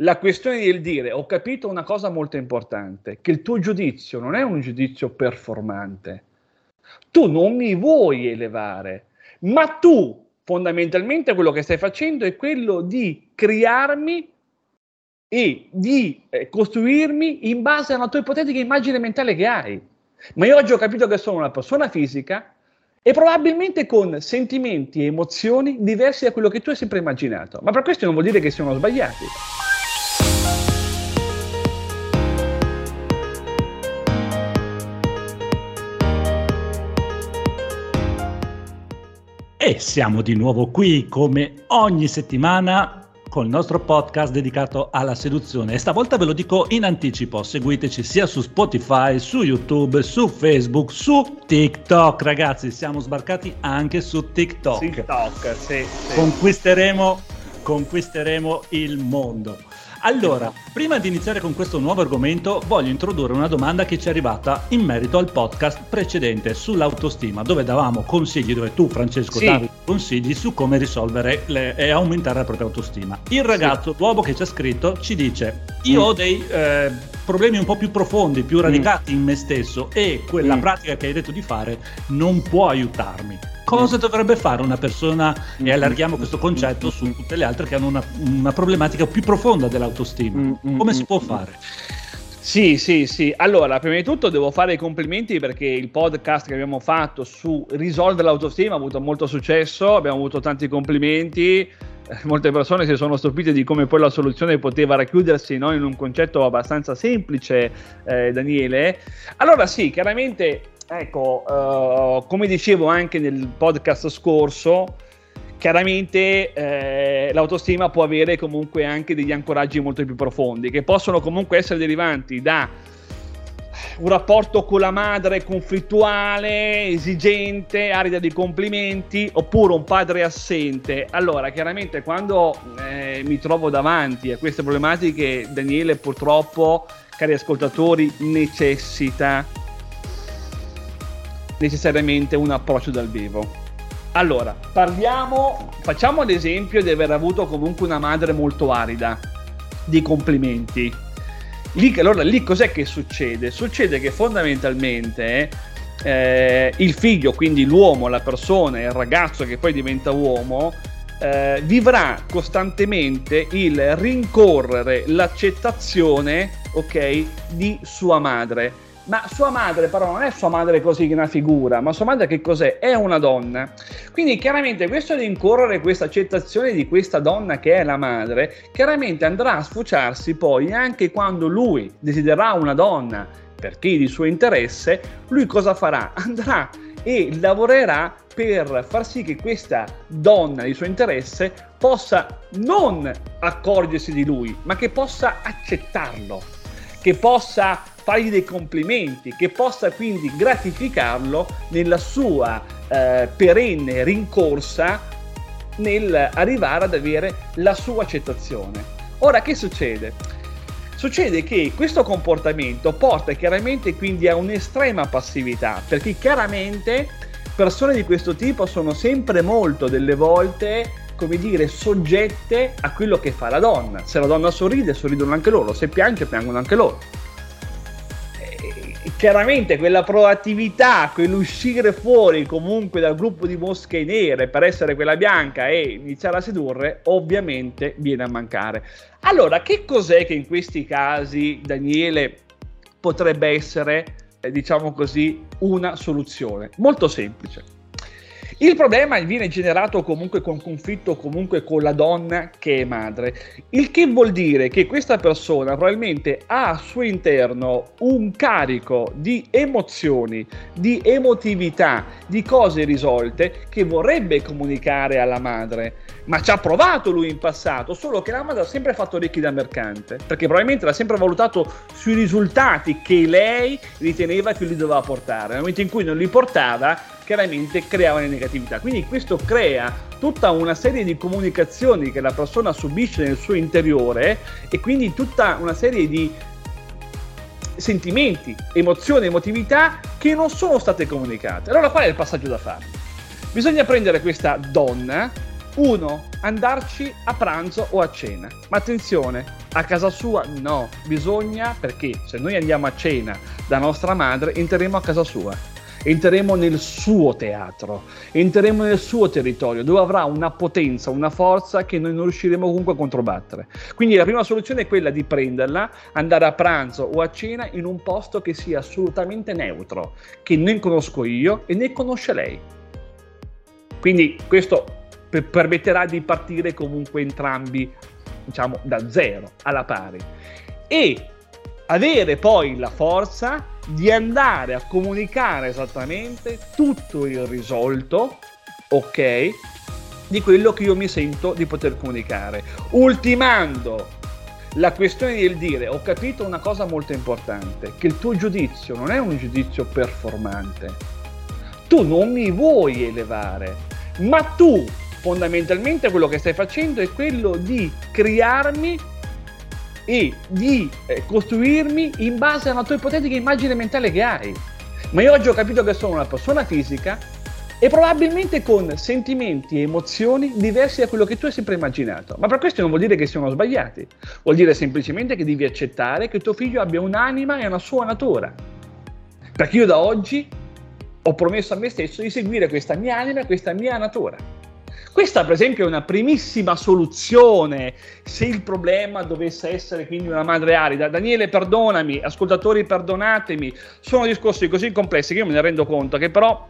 la questione del dire ho capito una cosa molto importante, che il tuo giudizio non è un giudizio performante. Tu non mi vuoi elevare, ma tu fondamentalmente quello che stai facendo è quello di crearmi e di eh, costruirmi in base a una tua ipotetica immagine mentale che hai. Ma io oggi ho capito che sono una persona fisica e probabilmente con sentimenti e emozioni diversi da quello che tu hai sempre immaginato. Ma per questo non vuol dire che siano sbagliati. E siamo di nuovo qui come ogni settimana col nostro podcast dedicato alla seduzione e stavolta ve lo dico in anticipo, seguiteci sia su Spotify, su YouTube, su Facebook, su TikTok, ragazzi, siamo sbarcati anche su TikTok. TikTok, sì, sì. Conquisteremo, conquisteremo il mondo. Allora, prima di iniziare con questo nuovo argomento, voglio introdurre una domanda che ci è arrivata in merito al podcast precedente sull'autostima, dove davamo consigli, dove tu, Francesco, sì. davi consigli su come risolvere le, e aumentare la propria autostima. Il ragazzo, sì. l'uomo che ci ha scritto, ci dice: Io mm. ho dei eh, problemi un po' più profondi, più radicati mm. in me stesso, e quella mm. pratica che hai detto di fare non può aiutarmi cosa dovrebbe fare una persona, e allarghiamo questo concetto su tutte le altre che hanno una, una problematica più profonda dell'autostima. Come si può fare? Sì, sì, sì. Allora, prima di tutto devo fare i complimenti perché il podcast che abbiamo fatto su risolvere l'autostima ha avuto molto successo, abbiamo avuto tanti complimenti, eh, molte persone si sono stupite di come poi la soluzione poteva racchiudersi no, in un concetto abbastanza semplice, eh, Daniele. Allora sì, chiaramente Ecco, uh, come dicevo anche nel podcast scorso, chiaramente eh, l'autostima può avere comunque anche degli ancoraggi molto più profondi, che possono comunque essere derivanti da un rapporto con la madre conflittuale, esigente, arida di complimenti, oppure un padre assente. Allora, chiaramente quando eh, mi trovo davanti a queste problematiche, Daniele purtroppo, cari ascoltatori, necessita necessariamente un approccio dal vivo. Allora, parliamo, facciamo l'esempio di aver avuto comunque una madre molto arida di complimenti. Lì, allora, lì cos'è che succede? Succede che fondamentalmente eh, il figlio, quindi l'uomo, la persona, il ragazzo che poi diventa uomo, eh, vivrà costantemente il rincorrere l'accettazione, ok, di sua madre ma sua madre però non è sua madre così una figura, ma sua madre che cos'è? È una donna. Quindi chiaramente questo di incorrere questa accettazione di questa donna che è la madre, chiaramente andrà a sfociarsi poi anche quando lui desidererà una donna perché di suo interesse, lui cosa farà? Andrà e lavorerà per far sì che questa donna di suo interesse possa non accorgersi di lui, ma che possa accettarlo, che possa fargli dei complimenti, che possa quindi gratificarlo nella sua eh, perenne rincorsa nel arrivare ad avere la sua accettazione. Ora che succede? Succede che questo comportamento porta chiaramente quindi a un'estrema passività, perché chiaramente persone di questo tipo sono sempre molto delle volte come dire, soggette a quello che fa la donna. Se la donna sorride, sorridono anche loro, se piange, piangono anche loro chiaramente quella proattività, quell'uscire fuori comunque dal gruppo di mosche nere per essere quella bianca e iniziare a sedurre, ovviamente viene a mancare. Allora, che cos'è che in questi casi, Daniele, potrebbe essere, eh, diciamo così, una soluzione? Molto semplice il problema viene generato comunque con conflitto comunque con la donna che è madre, il che vuol dire che questa persona probabilmente ha al suo interno un carico di emozioni, di emotività, di cose risolte che vorrebbe comunicare alla madre, ma ci ha provato lui in passato, solo che la madre ha sempre fatto ricchi da mercante, perché probabilmente l'ha sempre valutato sui risultati che lei riteneva che lui doveva portare. Nel momento in cui non li portava, chiaramente creava le negatività. Quindi questo crea tutta una serie di comunicazioni che la persona subisce nel suo interiore e quindi tutta una serie di sentimenti, emozioni, emotività che non sono state comunicate. Allora qual è il passaggio da fare? Bisogna prendere questa donna, uno, andarci a pranzo o a cena. Ma attenzione, A casa sua no, bisogna perché se noi andiamo a cena da nostra madre entreremo a casa sua entreremo nel suo teatro, entreremo nel suo territorio, dove avrà una potenza, una forza che noi non riusciremo comunque a controbattere. Quindi la prima soluzione è quella di prenderla, andare a pranzo o a cena in un posto che sia assolutamente neutro, che né conosco io e né conosce lei. Quindi questo permetterà di partire comunque entrambi, diciamo, da zero, alla pari. E avere poi la forza di andare a comunicare esattamente tutto il risolto, ok, di quello che io mi sento di poter comunicare, ultimando la questione del dire ho capito una cosa molto importante, che il tuo giudizio non è un giudizio performante, tu non mi vuoi elevare, ma tu fondamentalmente quello che stai facendo è quello di crearmi e di eh, costruirmi in base a una tua ipotetica immagine mentale che hai. Ma io oggi ho capito che sono una persona fisica e probabilmente con sentimenti e emozioni diversi da quello che tu hai sempre immaginato. Ma per questo non vuol dire che siano sbagliati, vuol dire semplicemente che devi accettare che tuo figlio abbia un'anima e una sua natura. Perché io da oggi ho promesso a me stesso di seguire questa mia anima e questa mia natura. Questa per esempio è una primissima soluzione se il problema dovesse essere quindi una madre arida. Daniele perdonami, ascoltatori perdonatemi, sono discorsi così complessi che io me ne rendo conto che però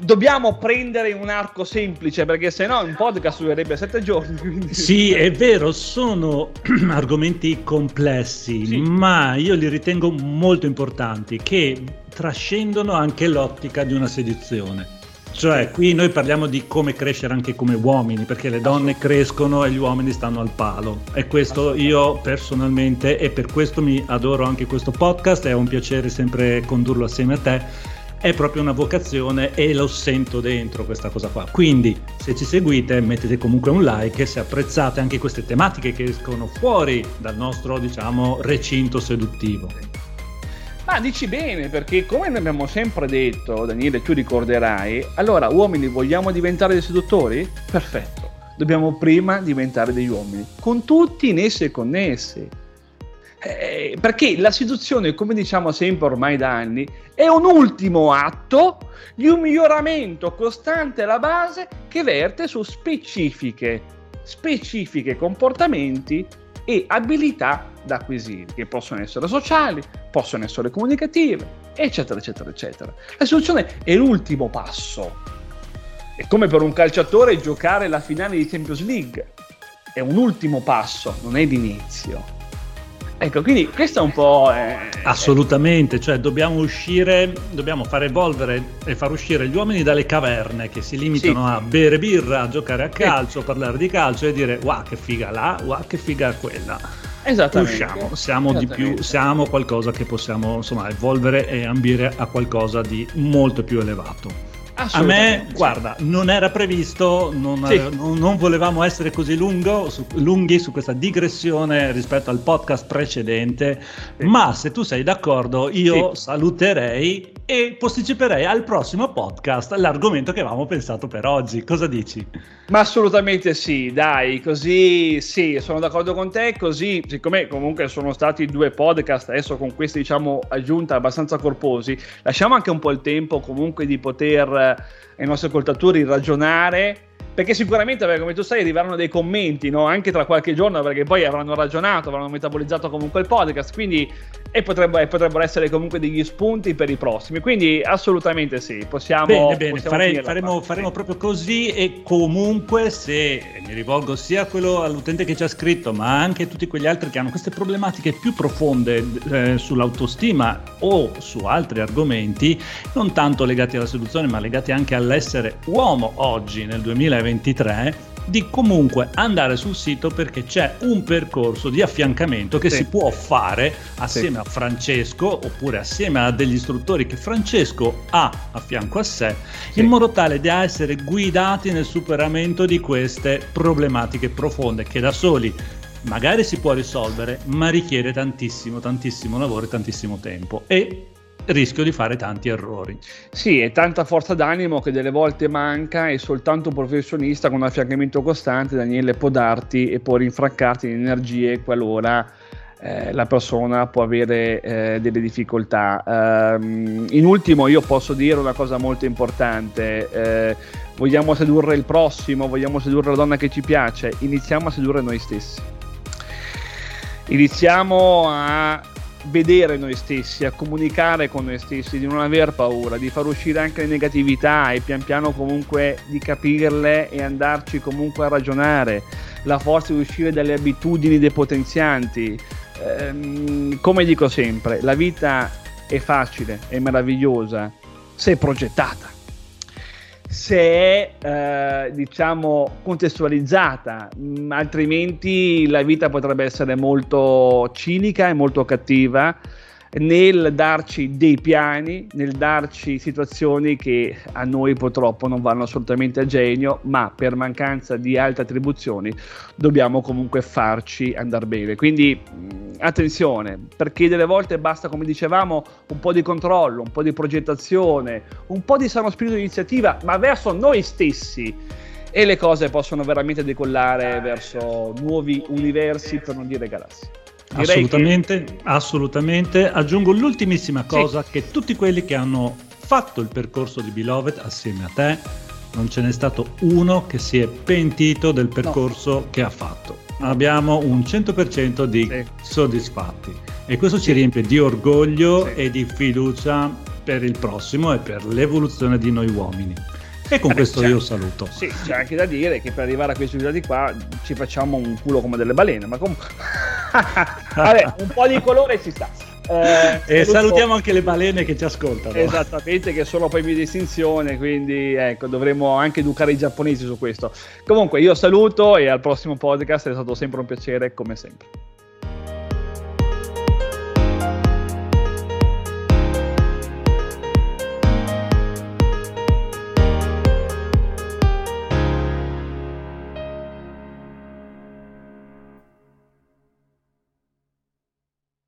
dobbiamo prendere un arco semplice perché se no un podcast durerebbe sette giorni. Quindi... Sì, è vero, sono argomenti complessi, sì. ma io li ritengo molto importanti che trascendono anche l'ottica di una sedizione. Cioè, qui noi parliamo di come crescere anche come uomini, perché le donne crescono e gli uomini stanno al palo. E questo io personalmente, e per questo mi adoro anche questo podcast, è un piacere sempre condurlo assieme a te. È proprio una vocazione e lo sento dentro questa cosa qua. Quindi, se ci seguite, mettete comunque un like e se apprezzate anche queste tematiche che escono fuori dal nostro, diciamo, recinto seduttivo. Ma dici bene, perché come abbiamo sempre detto, Daniele, tu ricorderai, allora uomini vogliamo diventare dei seduttori? Perfetto, dobbiamo prima diventare degli uomini, con tutti in essi e connessi. Eh, perché la seduzione, come diciamo sempre ormai da anni, è un ultimo atto di un miglioramento costante alla base che verte su specifiche, specifiche comportamenti e abilità da acquisire, che possono essere sociali, possono essere comunicative, eccetera, eccetera, eccetera. La soluzione è l'ultimo passo. È come per un calciatore giocare la finale di Champions League. È un ultimo passo, non è l'inizio. Ecco, quindi questo è un po'... Eh, Assolutamente, cioè dobbiamo uscire, dobbiamo far evolvere e far uscire gli uomini dalle caverne che si limitano sì. a bere birra, a giocare a calcio, a parlare di calcio e dire wow che figa là, wow che figa quella. Esattamente. Usciamo, siamo di più, siamo qualcosa che possiamo insomma evolvere e ambire a qualcosa di molto più elevato. A me, guarda, non era previsto, non, sì. non, non volevamo essere così lungo, su, lunghi su questa digressione rispetto al podcast precedente, sì. ma se tu sei d'accordo io sì. saluterei e posticiperei al prossimo podcast l'argomento che avevamo pensato per oggi. Cosa dici? Ma assolutamente sì, dai, così sì, sono d'accordo con te, così siccome comunque sono stati due podcast adesso con questa diciamo aggiunta abbastanza corposi, lasciamo anche un po' il tempo comunque di poter ai nostri ascoltatori ragionare perché sicuramente, come tu sai, arriveranno dei commenti no? anche tra qualche giorno, perché poi avranno ragionato, avranno metabolizzato comunque il podcast, quindi e potrebbero, potrebbero essere comunque degli spunti per i prossimi. Quindi assolutamente sì, possiamo... Bene, bene, possiamo Farei, faremo, faremo, proprio così e comunque se mi rivolgo sia quello, all'utente che ci ha scritto, ma anche a tutti quegli altri che hanno queste problematiche più profonde eh, sull'autostima o su altri argomenti, non tanto legati alla seduzione, ma legati anche all'essere uomo oggi nel 2020 2023 di comunque andare sul sito perché c'è un percorso di affiancamento che sì. si può fare assieme sì. a Francesco oppure assieme a degli istruttori che Francesco ha a fianco a sé sì. in modo tale da essere guidati nel superamento di queste problematiche profonde che da soli magari si può risolvere ma richiede tantissimo tantissimo lavoro e tantissimo tempo e rischio di fare tanti errori. Sì, è tanta forza d'animo che delle volte manca e soltanto un professionista con un affiancamento costante, Daniele, può darti e può rinfrancarti in energie qualora eh, la persona può avere eh, delle difficoltà. Um, in ultimo io posso dire una cosa molto importante, eh, vogliamo sedurre il prossimo, vogliamo sedurre la donna che ci piace, iniziamo a sedurre noi stessi. Iniziamo a vedere noi stessi, a comunicare con noi stessi, di non aver paura, di far uscire anche le negatività e pian piano comunque di capirle e andarci comunque a ragionare, la forza di uscire dalle abitudini depotenzianti. Ehm, come dico sempre, la vita è facile, è meravigliosa se progettata se è eh, diciamo contestualizzata mm, altrimenti la vita potrebbe essere molto cinica e molto cattiva nel darci dei piani, nel darci situazioni che a noi purtroppo non vanno assolutamente a genio, ma per mancanza di alte attribuzioni dobbiamo comunque farci andare bene. Quindi attenzione, perché delle volte basta, come dicevamo, un po' di controllo, un po' di progettazione, un po' di sano spirito di iniziativa, ma verso noi stessi e le cose possono veramente decollare verso nuovi universi, per non dire galassie. Assolutamente, che... assolutamente. Aggiungo l'ultimissima cosa, sì. che tutti quelli che hanno fatto il percorso di Beloved assieme a te, non ce n'è stato uno che si è pentito del percorso no. che ha fatto. Abbiamo un 100% di sì. soddisfatti e questo ci riempie di orgoglio sì. e di fiducia per il prossimo e per l'evoluzione di noi uomini. E con eh, questo io saluto. Sì, c'è anche da dire che per arrivare a questi risultati qua ci facciamo un culo come delle balene, ma comunque... Vabbè, un po' di colore ci sta. Eh, e salutiamo anche le balene che ci ascoltano. Esattamente, che sono poi di distinzione, quindi ecco, dovremmo anche educare i giapponesi su questo. Comunque io saluto e al prossimo podcast è stato sempre un piacere come sempre.